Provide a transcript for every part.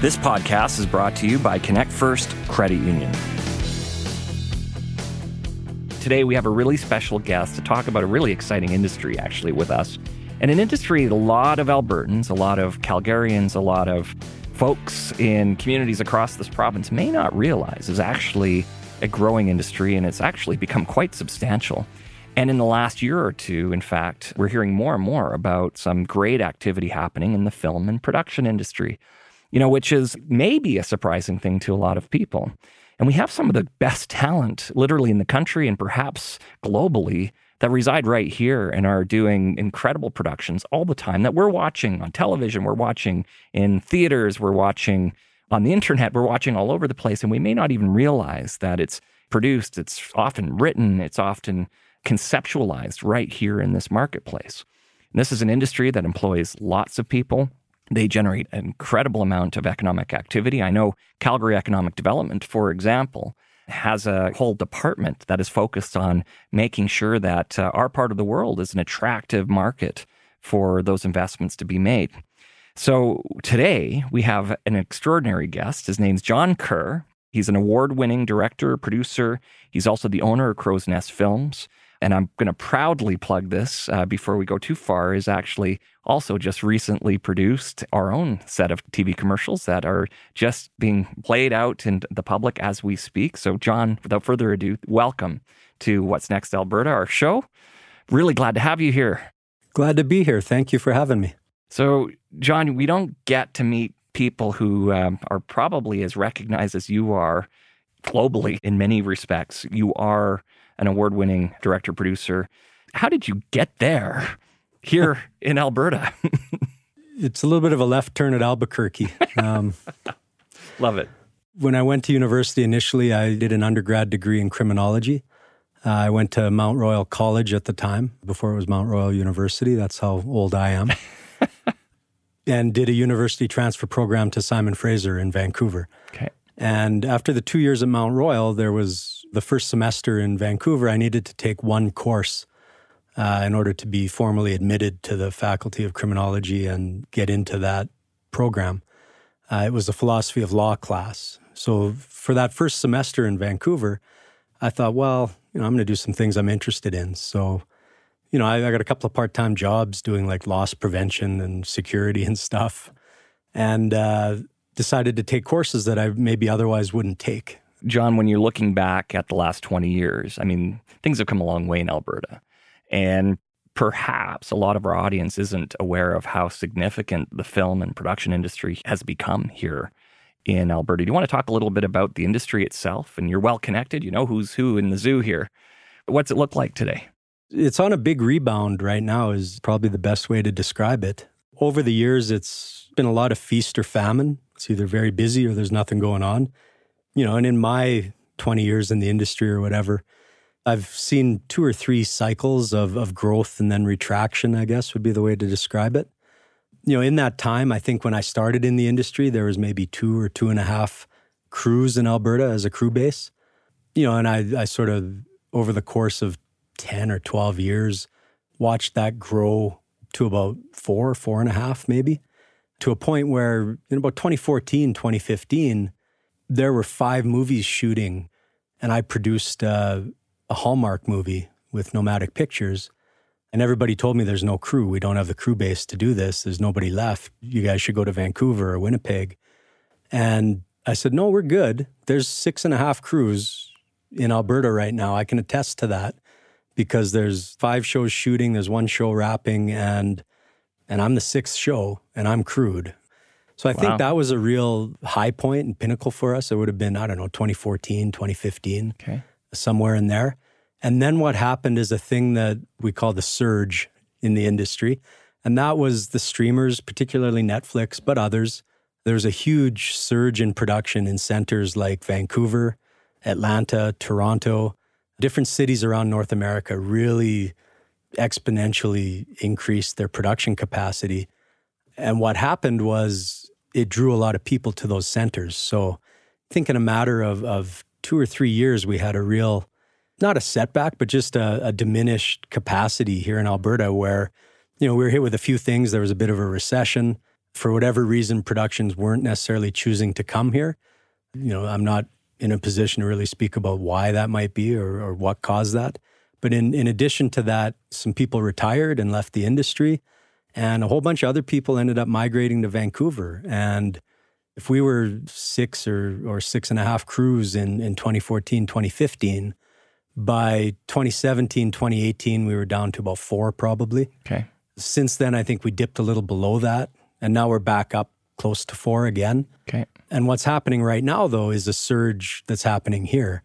This podcast is brought to you by Connect First Credit Union. Today, we have a really special guest to talk about a really exciting industry, actually, with us. And an industry a lot of Albertans, a lot of Calgarians, a lot of folks in communities across this province may not realize is actually a growing industry and it's actually become quite substantial. And in the last year or two, in fact, we're hearing more and more about some great activity happening in the film and production industry, you know, which is maybe a surprising thing to a lot of people. And we have some of the best talent literally in the country and perhaps globally that reside right here and are doing incredible productions all the time that we're watching on television, we're watching in theaters, we're watching on the internet, we're watching all over the place. And we may not even realize that it's produced, it's often written, it's often conceptualized right here in this marketplace. And this is an industry that employs lots of people. They generate an incredible amount of economic activity. I know Calgary Economic Development, for example, has a whole department that is focused on making sure that uh, our part of the world is an attractive market for those investments to be made. So today we have an extraordinary guest. His name's John Kerr. He's an award winning director, producer. He's also the owner of Crow's Nest Films and I'm going to proudly plug this uh, before we go too far, is actually also just recently produced our own set of TV commercials that are just being played out in the public as we speak. So, John, without further ado, welcome to What's Next Alberta, our show. Really glad to have you here. Glad to be here. Thank you for having me. So, John, we don't get to meet people who um, are probably as recognized as you are globally in many respects. You are an award winning director producer. How did you get there here in Alberta? it's a little bit of a left turn at Albuquerque. Um, Love it. When I went to university initially, I did an undergrad degree in criminology. Uh, I went to Mount Royal College at the time, before it was Mount Royal University. That's how old I am. and did a university transfer program to Simon Fraser in Vancouver. Okay. And after the two years at Mount Royal, there was the first semester in Vancouver, I needed to take one course uh, in order to be formally admitted to the Faculty of Criminology and get into that program. Uh, it was a philosophy of law class. So for that first semester in Vancouver, I thought, well, you know, I'm going to do some things I'm interested in. So, you know, I, I got a couple of part time jobs doing like loss prevention and security and stuff, and uh, decided to take courses that I maybe otherwise wouldn't take. John, when you're looking back at the last 20 years, I mean, things have come a long way in Alberta. And perhaps a lot of our audience isn't aware of how significant the film and production industry has become here in Alberta. Do you want to talk a little bit about the industry itself? And you're well connected, you know who's who in the zoo here. What's it look like today? It's on a big rebound right now, is probably the best way to describe it. Over the years, it's been a lot of feast or famine. It's either very busy or there's nothing going on you know, and in my 20 years in the industry or whatever, I've seen two or three cycles of, of growth and then retraction, I guess would be the way to describe it. You know, in that time, I think when I started in the industry, there was maybe two or two and a half crews in Alberta as a crew base. You know, and I, I sort of, over the course of 10 or 12 years, watched that grow to about four, four and a half, maybe, to a point where in about 2014, 2015, there were five movies shooting, and I produced uh, a Hallmark movie with Nomadic Pictures. And everybody told me there's no crew. We don't have the crew base to do this. There's nobody left. You guys should go to Vancouver or Winnipeg. And I said, no, we're good. There's six and a half crews in Alberta right now. I can attest to that because there's five shows shooting, there's one show wrapping, and and I'm the sixth show and I'm crewed. So I wow. think that was a real high point and pinnacle for us. It would have been, I don't know, 2014, 2015, okay. somewhere in there. And then what happened is a thing that we call the surge in the industry. And that was the streamers, particularly Netflix, but others. There was a huge surge in production in centers like Vancouver, Atlanta, Toronto, different cities around North America really exponentially increased their production capacity. And what happened was it drew a lot of people to those centers. So I think in a matter of, of two or three years, we had a real, not a setback, but just a, a diminished capacity here in Alberta where, you know, we were hit with a few things. There was a bit of a recession. For whatever reason, productions weren't necessarily choosing to come here. You know, I'm not in a position to really speak about why that might be or, or what caused that. But in, in addition to that, some people retired and left the industry, and a whole bunch of other people ended up migrating to Vancouver. And if we were six or, or six and a half crews in, in 2014, 2015, by 2017, 2018, we were down to about four probably. Okay. Since then, I think we dipped a little below that, and now we're back up close to four again. Okay. And what's happening right now, though, is a surge that's happening here.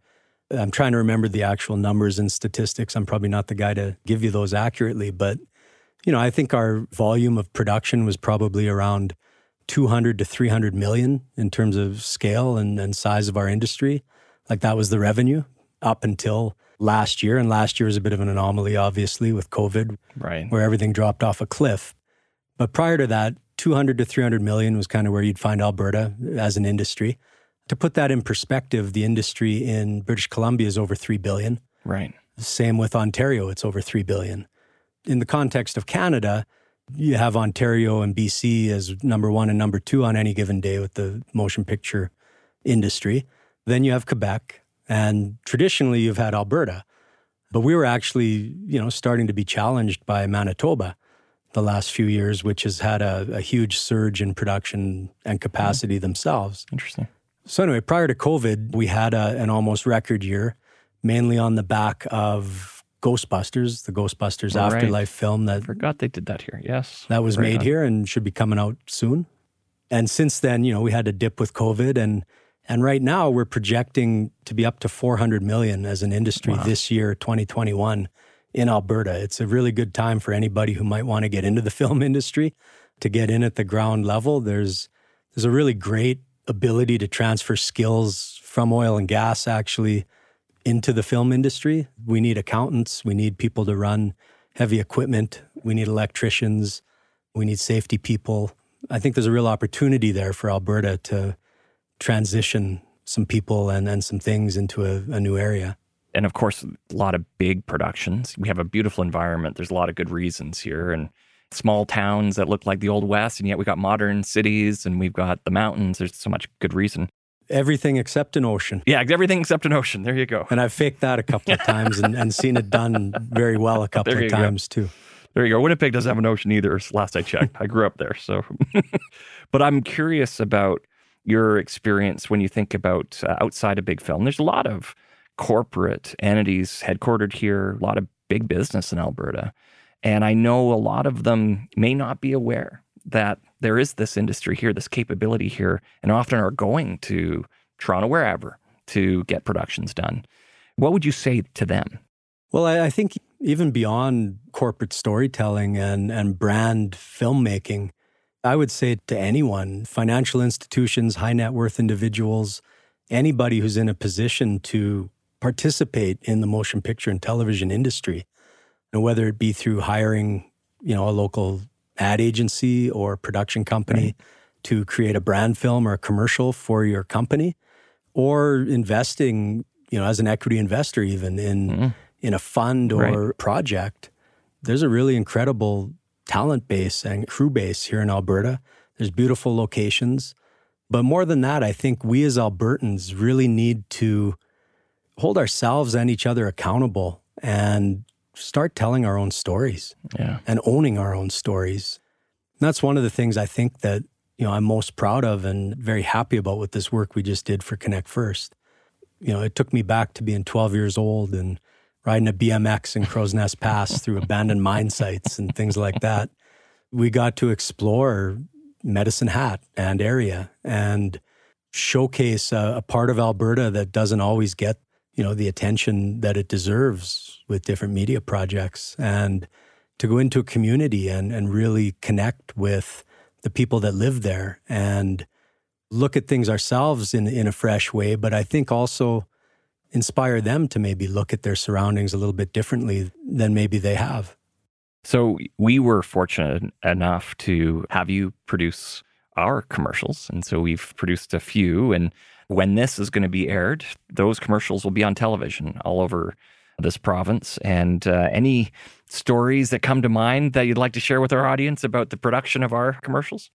I'm trying to remember the actual numbers and statistics. I'm probably not the guy to give you those accurately, but you know, I think our volume of production was probably around 200 to 300 million in terms of scale and, and size of our industry. Like that was the revenue up until last year. And last year was a bit of an anomaly, obviously, with COVID, right. where everything dropped off a cliff. But prior to that, 200 to 300 million was kind of where you'd find Alberta as an industry. To put that in perspective, the industry in British Columbia is over 3 billion. Right. Same with Ontario, it's over 3 billion. In the context of Canada, you have Ontario and BC as number one and number two on any given day with the motion picture industry. Then you have Quebec, and traditionally you've had Alberta. But we were actually, you know, starting to be challenged by Manitoba the last few years, which has had a, a huge surge in production and capacity mm-hmm. themselves. Interesting. So, anyway, prior to COVID, we had a, an almost record year, mainly on the back of Ghostbusters, the Ghostbusters right. Afterlife film that. I Forgot they did that here. Yes. That was made on. here and should be coming out soon. And since then, you know, we had a dip with COVID and and right now we're projecting to be up to 400 million as an industry wow. this year, 2021 in Alberta. It's a really good time for anybody who might want to get into the film industry to get in at the ground level. There's there's a really great ability to transfer skills from oil and gas actually into the film industry. We need accountants, we need people to run heavy equipment, we need electricians, we need safety people. I think there's a real opportunity there for Alberta to transition some people and, and some things into a, a new area. And of course, a lot of big productions. We have a beautiful environment. There's a lot of good reasons here. And small towns that look like the old west and yet we got modern cities and we've got the mountains there's so much good reason everything except an ocean. Yeah everything except an ocean. There you go. And i've faked that a couple of times and, and seen it done very well a couple of times go. too. There you go. Winnipeg doesn't have an ocean either last i checked. I grew up there so. But i'm curious about your experience when you think about uh, outside of big film. There's a lot of corporate entities headquartered here a lot of big business in alberta. And I know a lot of them may not be aware that there is this industry here, this capability here, and often are going to Toronto, wherever, to get productions done. What would you say to them? Well, I, I think even beyond corporate storytelling and, and brand filmmaking, I would say to anyone, financial institutions, high net worth individuals, anybody who's in a position to participate in the motion picture and television industry, and whether it be through hiring, you know, a local ad agency or production company right. to create a brand film or a commercial for your company, or investing, you know, as an equity investor even in mm-hmm. in a fund or right. project. There's a really incredible talent base and crew base here in Alberta. There's beautiful locations. But more than that, I think we as Albertans really need to hold ourselves and each other accountable and start telling our own stories yeah. and owning our own stories. And that's one of the things I think that you know I'm most proud of and very happy about with this work we just did for Connect First. You know, it took me back to being 12 years old and riding a BMX in Crowsnest Pass through abandoned mine sites and things like that. We got to explore Medicine Hat and area and showcase a, a part of Alberta that doesn't always get you know the attention that it deserves with different media projects and to go into a community and, and really connect with the people that live there and look at things ourselves in, in a fresh way, but I think also inspire them to maybe look at their surroundings a little bit differently than maybe they have. So we were fortunate enough to have you produce our commercials. And so we've produced a few. And when this is going to be aired, those commercials will be on television all over this province. And uh, any stories that come to mind that you'd like to share with our audience about the production of our commercials?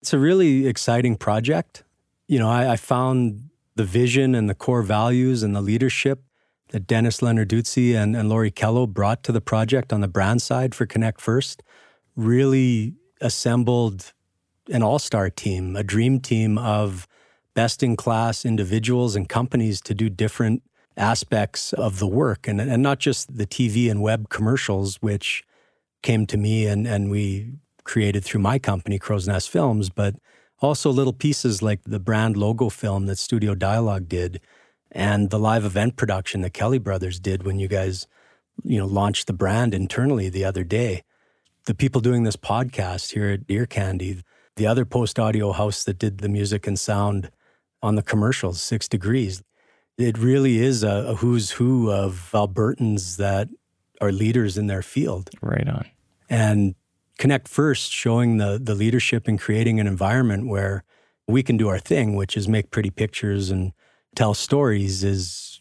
It's a really exciting project. You know, I, I found the vision and the core values and the leadership that Dennis Lenarduzzi and, and Lori Kello brought to the project on the brand side for Connect First really assembled an all star team, a dream team of best in class individuals and companies to do different aspects of the work and, and not just the TV and web commercials, which came to me and, and we created through my company, Crow's Nest Films, but also little pieces like the brand logo film that Studio Dialogue did and the live event production that Kelly Brothers did when you guys, you know, launched the brand internally the other day. The people doing this podcast here at Ear Candy, the other post audio house that did the music and sound on the commercials, Six Degrees. It really is a, a who's who of Albertans that are leaders in their field. Right on. And Connect First, showing the the leadership and creating an environment where we can do our thing, which is make pretty pictures and tell stories, is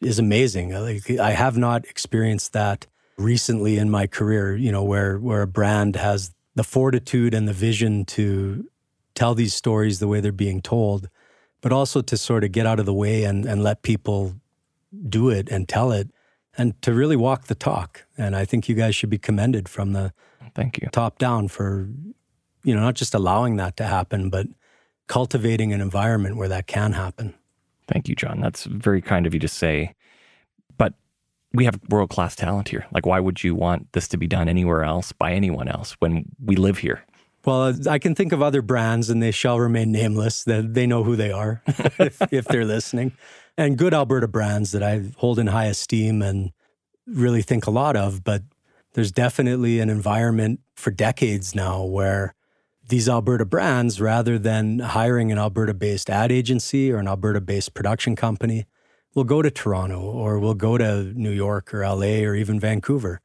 is amazing. Like, I have not experienced that recently in my career. You know, where where a brand has the fortitude and the vision to tell these stories the way they're being told, but also to sort of get out of the way and, and let people do it and tell it and to really walk the talk. And I think you guys should be commended from the thank you top down for you know not just allowing that to happen, but cultivating an environment where that can happen. Thank you, John. That's very kind of you to say. But we have world class talent here. Like, why would you want this to be done anywhere else by anyone else when we live here? Well, I can think of other brands, and they shall remain nameless. That they know who they are if, if they're listening, and good Alberta brands that I hold in high esteem and really think a lot of. But there's definitely an environment for decades now where these Alberta brands, rather than hiring an Alberta based ad agency or an Alberta based production company, will go to Toronto or will go to New York or LA or even Vancouver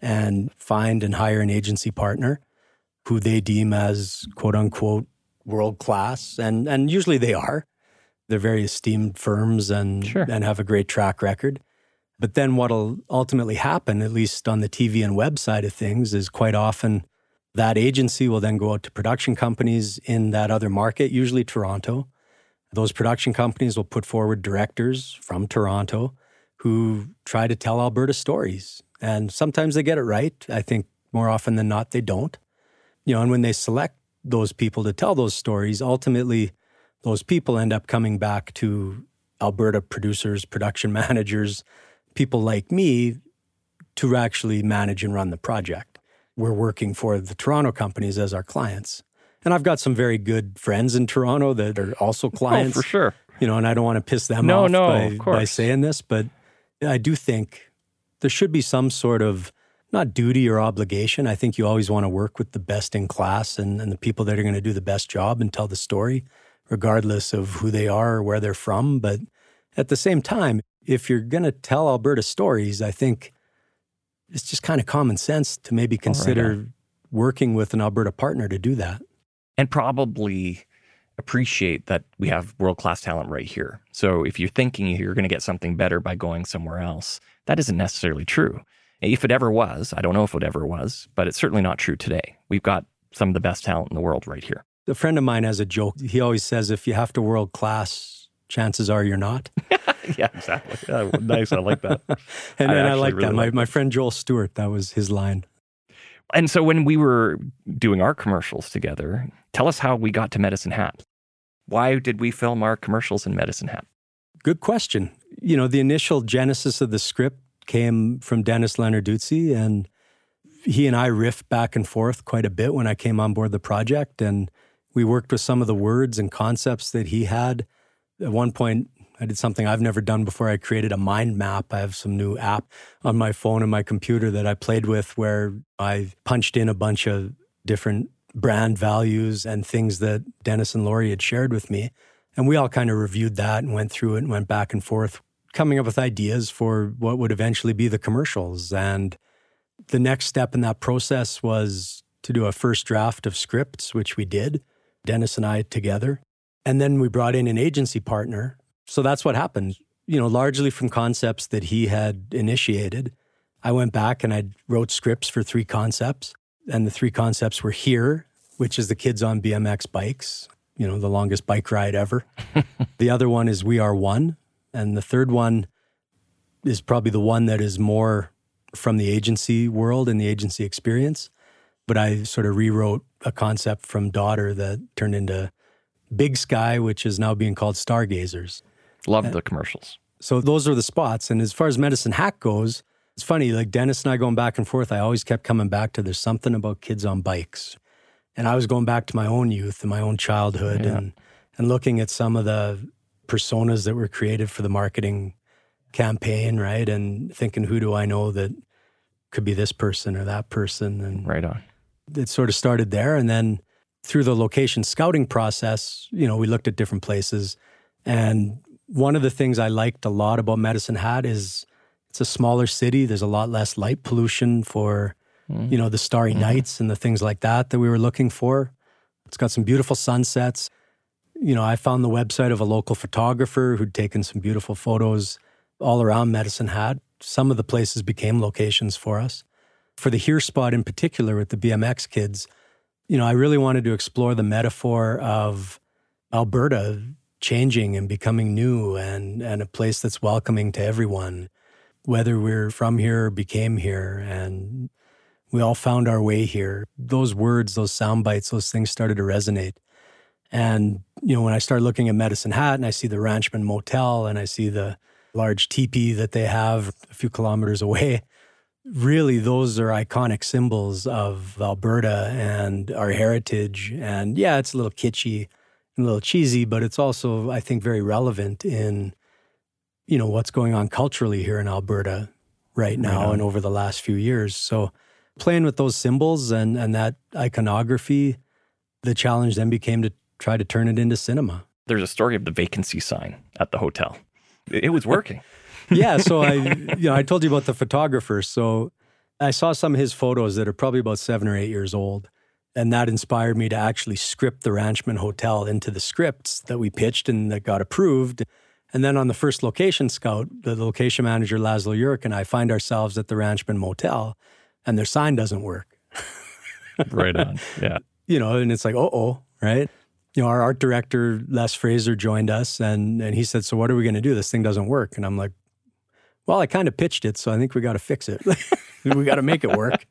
and find and hire an agency partner who they deem as quote unquote world class. And, and usually they are. They're very esteemed firms and, sure. and have a great track record. But then what'll ultimately happen, at least on the TV and web side of things, is quite often that agency will then go out to production companies in that other market, usually Toronto. Those production companies will put forward directors from Toronto who try to tell Alberta stories. And sometimes they get it right. I think more often than not, they don't. You know, and when they select those people to tell those stories, ultimately, those people end up coming back to Alberta producers, production managers, people like me to actually manage and run the project we're working for the Toronto companies as our clients. And I've got some very good friends in Toronto that are also clients. Oh, for sure. You know, and I don't want to piss them no, off no, by, of by saying this, but I do think there should be some sort of not duty or obligation. I think you always want to work with the best in class and, and the people that are going to do the best job and tell the story, regardless of who they are or where they're from. But at the same time, if you're going to tell Alberta stories, I think it's just kind of common sense to maybe oh, consider right working with an Alberta partner to do that. And probably appreciate that we have world class talent right here. So if you're thinking you're going to get something better by going somewhere else, that isn't necessarily true. If it ever was, I don't know if it ever was, but it's certainly not true today. We've got some of the best talent in the world right here. A friend of mine has a joke. He always says, if you have to world class, chances are you're not. yeah, exactly. Yeah, nice. I like that. and, I, and I like really that. Like my, my friend Joel Stewart, that was his line. And so when we were doing our commercials together, tell us how we got to Medicine Hat. Why did we film our commercials in Medicine Hat? Good question. You know, the initial genesis of the script came from Dennis Lenarduzzi, and he and I riffed back and forth quite a bit when I came on board the project. And we worked with some of the words and concepts that he had. At one point, I did something I've never done before. I created a mind map. I have some new app on my phone and my computer that I played with where I punched in a bunch of different brand values and things that Dennis and Lori had shared with me. And we all kind of reviewed that and went through it and went back and forth, coming up with ideas for what would eventually be the commercials. And the next step in that process was to do a first draft of scripts, which we did, Dennis and I together. And then we brought in an agency partner so that's what happened, you know, largely from concepts that he had initiated. I went back and I wrote scripts for three concepts, and the three concepts were here, which is the kids on BMX bikes, you know, the longest bike ride ever. the other one is We Are One. And the third one is probably the one that is more from the agency world and the agency experience. But I sort of rewrote a concept from Daughter that turned into Big Sky, which is now being called Stargazers. Love the commercials. So those are the spots. And as far as Medicine Hat goes, it's funny, like Dennis and I going back and forth, I always kept coming back to there's something about kids on bikes. And I was going back to my own youth and my own childhood yeah. and, and looking at some of the personas that were created for the marketing campaign, right? And thinking, who do I know that could be this person or that person? And right on. It sort of started there. And then through the location scouting process, you know, we looked at different places. And one of the things I liked a lot about Medicine Hat is it's a smaller city. There's a lot less light pollution for, mm. you know, the starry mm. nights and the things like that that we were looking for. It's got some beautiful sunsets. You know, I found the website of a local photographer who'd taken some beautiful photos all around Medicine Hat. Some of the places became locations for us. For the Here spot in particular with the BMX kids, you know, I really wanted to explore the metaphor of Alberta changing and becoming new and, and a place that's welcoming to everyone, whether we're from here or became here. And we all found our way here. Those words, those sound bites, those things started to resonate. And, you know, when I start looking at Medicine Hat and I see the Ranchman Motel and I see the large teepee that they have a few kilometers away, really those are iconic symbols of Alberta and our heritage. And yeah, it's a little kitschy and a little cheesy, but it's also, I think, very relevant in, you know, what's going on culturally here in Alberta right now and over the last few years. So playing with those symbols and, and that iconography, the challenge then became to try to turn it into cinema. There's a story of the vacancy sign at the hotel. It was working. yeah. So I, you know, I told you about the photographer. So I saw some of his photos that are probably about seven or eight years old. And that inspired me to actually script the Ranchman Hotel into the scripts that we pitched and that got approved. And then on the first location scout, the location manager, Laszlo Yurek, and I find ourselves at the Ranchman Motel and their sign doesn't work. right on. Yeah. You know, and it's like, oh, oh, right? You know, our art director, Les Fraser, joined us and, and he said, So what are we going to do? This thing doesn't work. And I'm like, Well, I kind of pitched it. So I think we got to fix it. we got to make it work.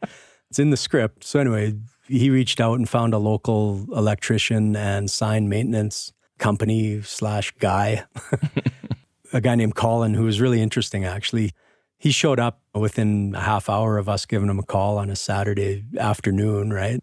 It's in the script. So anyway, he reached out and found a local electrician and sign maintenance company slash guy, a guy named Colin, who was really interesting actually. He showed up within a half hour of us giving him a call on a Saturday afternoon, right?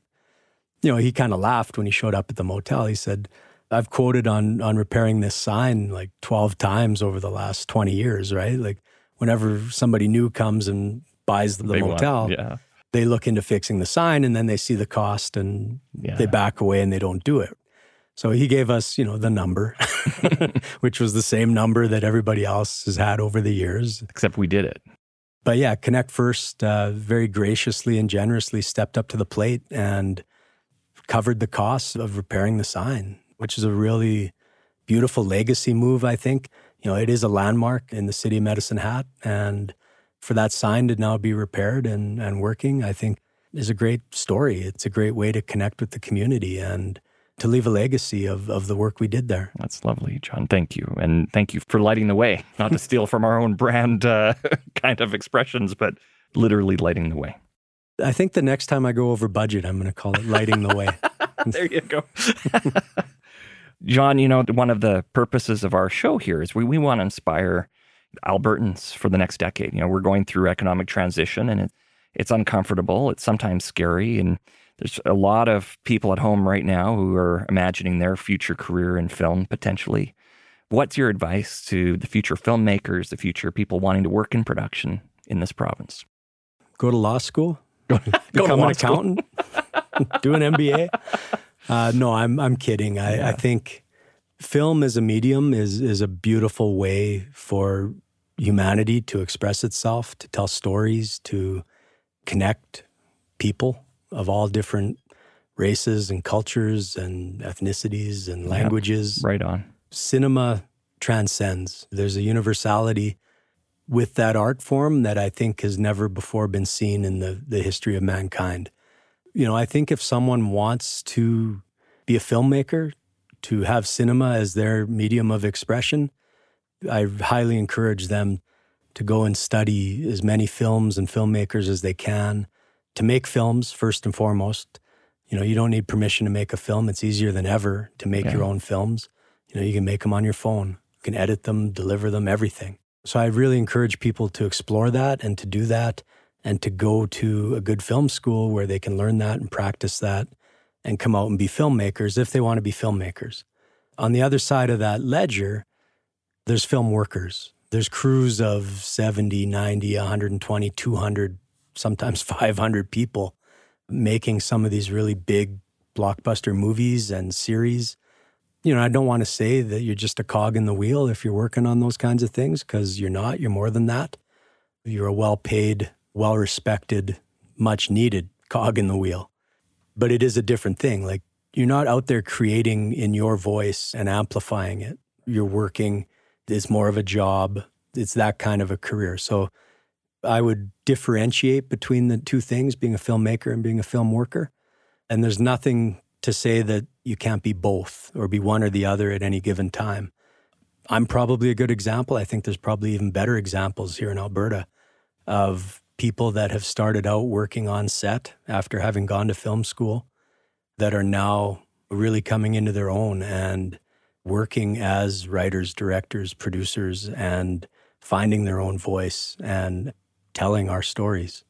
You know, he kind of laughed when he showed up at the motel. He said, I've quoted on on repairing this sign like 12 times over the last 20 years, right? Like whenever somebody new comes and buys the, the motel, yeah. they look into fixing the sign and then they see the cost and yeah. they back away and they don't do it. So he gave us, you know, the number, which was the same number that everybody else has had over the years. Except we did it. But yeah, Connect First uh, very graciously and generously stepped up to the plate and covered the costs of repairing the sign, which is a really beautiful legacy move, I think. You know, it is a landmark in the city of Medicine Hat. And for that sign to now be repaired and, and working, I think is a great story. It's a great way to connect with the community and to leave a legacy of, of the work we did there. That's lovely, John. Thank you. And thank you for lighting the way, not to steal from our own brand uh, kind of expressions, but literally lighting the way. I think the next time I go over budget, I'm going to call it lighting the way. there you go. John, you know, one of the purposes of our show here is we, we want to inspire Albertans for the next decade. You know, we're going through economic transition and it, it's uncomfortable. It's sometimes scary. And there's a lot of people at home right now who are imagining their future career in film potentially. What's your advice to the future filmmakers, the future people wanting to work in production in this province? Go to law school become an accountant, do an MBA. Uh, no, I'm I'm kidding. I, yeah. I think film as a medium is is a beautiful way for humanity to express itself, to tell stories, to connect people of all different races and cultures and ethnicities and languages. Yeah, right on. Cinema transcends. There's a universality with that art form that I think has never before been seen in the, the history of mankind. You know, I think if someone wants to be a filmmaker, to have cinema as their medium of expression, I highly encourage them to go and study as many films and filmmakers as they can, to make films first and foremost. You know, you don't need permission to make a film. It's easier than ever to make your own films. You know, you can make them on your phone, you can edit them, deliver them, everything. So I really encourage people to explore that and to do that and to go to a good film school where they can learn that and practice that and come out and be filmmakers if they want to be filmmakers. On the other side of that ledger, there's film workers. There's crews of 70, 90, 120, 200, sometimes 500 people making some of these really big blockbuster movies and series. You know, I don't want to say that you're just a cog in the wheel if you're working on those kinds of things because you're not. You're more than that. You're a well paid, well respected, much needed cog in the wheel. But it is a different thing. Like you're not out there creating in your voice and amplifying it. You're working, it's more of a job. It's that kind of a career. So I would differentiate between the two things, being a filmmaker and being a film worker. And there's nothing to say that you can't be both or be one or the other at any given time. I'm probably a good example. I think there's probably even better examples here in Alberta of people that have started out working on set after having gone to film school that are now really coming into their own and working as writers, directors, producers, and finding their own voice and telling our stories.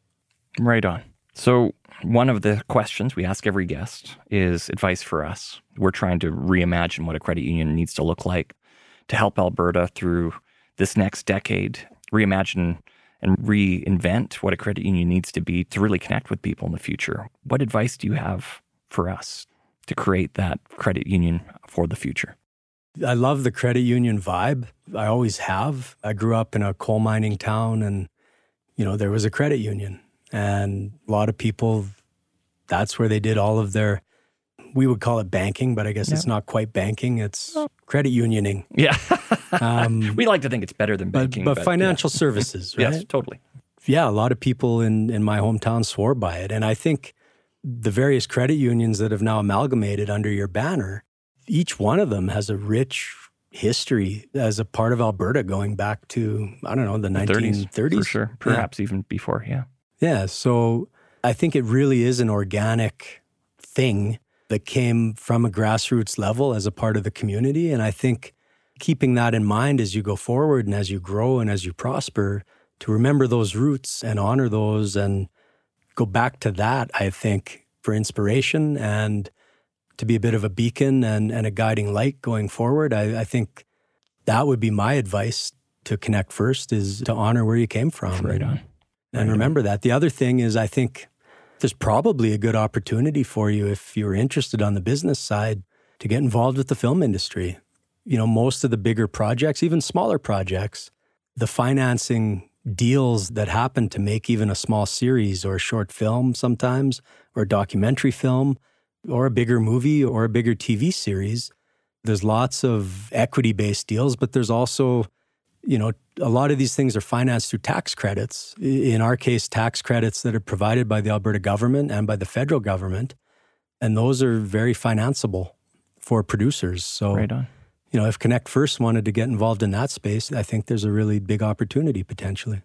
Right on. So, one of the questions we ask every guest is advice for us. We're trying to reimagine what a credit union needs to look like to help Alberta through this next decade, reimagine and reinvent what a credit union needs to be to really connect with people in the future. What advice do you have for us to create that credit union for the future? I love the credit union vibe. I always have. I grew up in a coal mining town and you know, there was a credit union and a lot of people that's where they did all of their we would call it banking, but I guess yeah. it's not quite banking. It's credit unioning. Yeah. um, we like to think it's better than banking. But, but, but financial yeah. services, right? yes, totally. Yeah, a lot of people in, in my hometown swore by it. And I think the various credit unions that have now amalgamated under your banner, each one of them has a rich history as a part of Alberta going back to, I don't know, the, the 1930s. 30s. For sure. Perhaps yeah. even before, yeah. Yeah. So I think it really is an organic thing that came from a grassroots level as a part of the community. And I think keeping that in mind as you go forward and as you grow and as you prosper, to remember those roots and honor those and go back to that, I think, for inspiration and to be a bit of a beacon and, and a guiding light going forward. I, I think that would be my advice to connect first is to honor where you came from. Right on. And remember that. The other thing is, I think there's probably a good opportunity for you if you're interested on the business side to get involved with the film industry. You know, most of the bigger projects, even smaller projects, the financing deals that happen to make even a small series or a short film sometimes, or a documentary film, or a bigger movie or a bigger TV series. There's lots of equity based deals, but there's also you know, a lot of these things are financed through tax credits. In our case, tax credits that are provided by the Alberta government and by the federal government. And those are very financeable for producers. So, right on. you know, if Connect First wanted to get involved in that space, I think there's a really big opportunity potentially.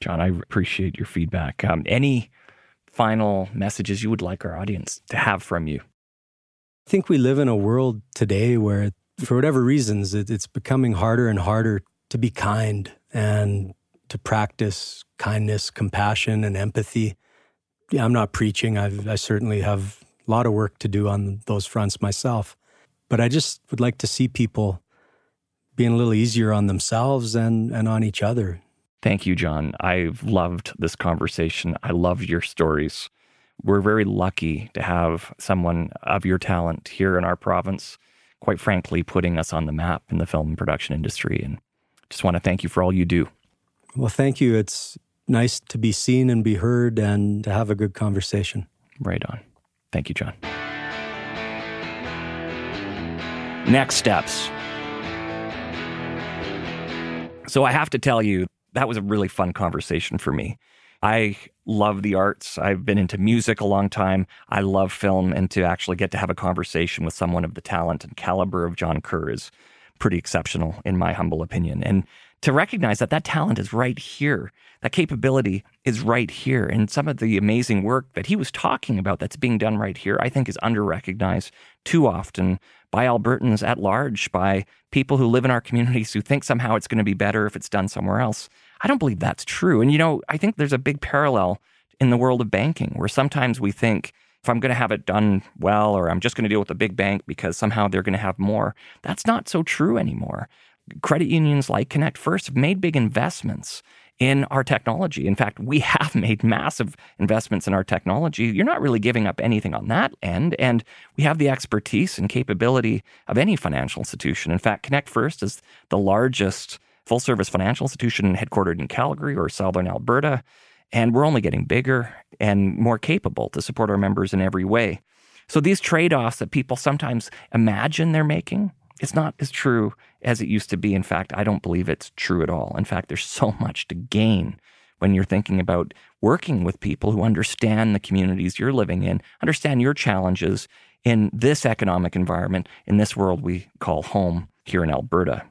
John, I appreciate your feedback. Um, any final messages you would like our audience to have from you? I think we live in a world today where, for whatever reasons, it's becoming harder and harder to be kind and to practice kindness, compassion, and empathy. Yeah, I'm not preaching. I've, I certainly have a lot of work to do on those fronts myself. But I just would like to see people being a little easier on themselves and, and on each other. Thank you, John. I've loved this conversation. I love your stories. We're very lucky to have someone of your talent here in our province, quite frankly, putting us on the map in the film production industry. And just want to thank you for all you do. Well, thank you. It's nice to be seen and be heard and to have a good conversation. Right on. Thank you, John. Next steps. So I have to tell you, that was a really fun conversation for me. I love the arts. I've been into music a long time. I love film, and to actually get to have a conversation with someone of the talent and caliber of John Kerr is pretty exceptional, in my humble opinion. And to recognize that that talent is right here, that capability is right here. And some of the amazing work that he was talking about that's being done right here, I think is under recognized too often by Albertans at large, by people who live in our communities who think somehow it's going to be better if it's done somewhere else. I don't believe that's true. And, you know, I think there's a big parallel in the world of banking where sometimes we think, if I'm going to have it done well, or I'm just going to deal with a big bank because somehow they're going to have more. That's not so true anymore credit unions like Connect First have made big investments in our technology. In fact, we have made massive investments in our technology. You're not really giving up anything on that end. And we have the expertise and capability of any financial institution. In fact, Connect First is the largest full service financial institution headquartered in Calgary or Southern Alberta. And we're only getting bigger and more capable to support our members in every way. So these trade offs that people sometimes imagine they're making, it's not as true as it used to be. In fact, I don't believe it's true at all. In fact, there's so much to gain when you're thinking about working with people who understand the communities you're living in, understand your challenges in this economic environment, in this world we call home here in Alberta.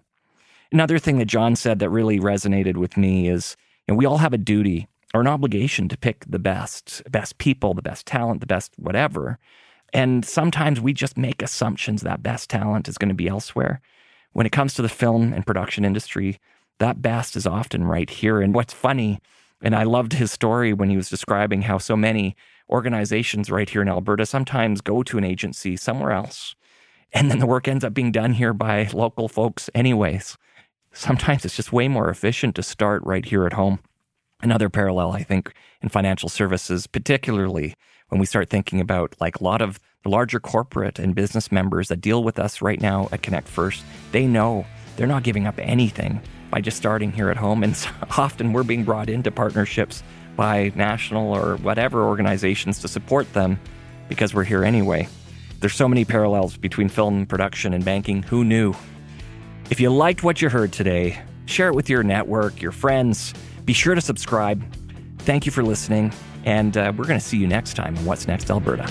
Another thing that John said that really resonated with me is you know, we all have a duty or an obligation to pick the best, best people, the best talent, the best whatever. And sometimes we just make assumptions that best talent is going to be elsewhere. When it comes to the film and production industry, that best is often right here. And what's funny, and I loved his story when he was describing how so many organizations right here in Alberta sometimes go to an agency somewhere else. And then the work ends up being done here by local folks, anyways. Sometimes it's just way more efficient to start right here at home. Another parallel, I think, in financial services, particularly when we start thinking about like a lot of the larger corporate and business members that deal with us right now at Connect First, they know they're not giving up anything by just starting here at home. And often we're being brought into partnerships by national or whatever organizations to support them because we're here anyway. There's so many parallels between film production and banking. Who knew? If you liked what you heard today, share it with your network, your friends. Be sure to subscribe. Thank you for listening. And uh, we're going to see you next time on What's Next Alberta.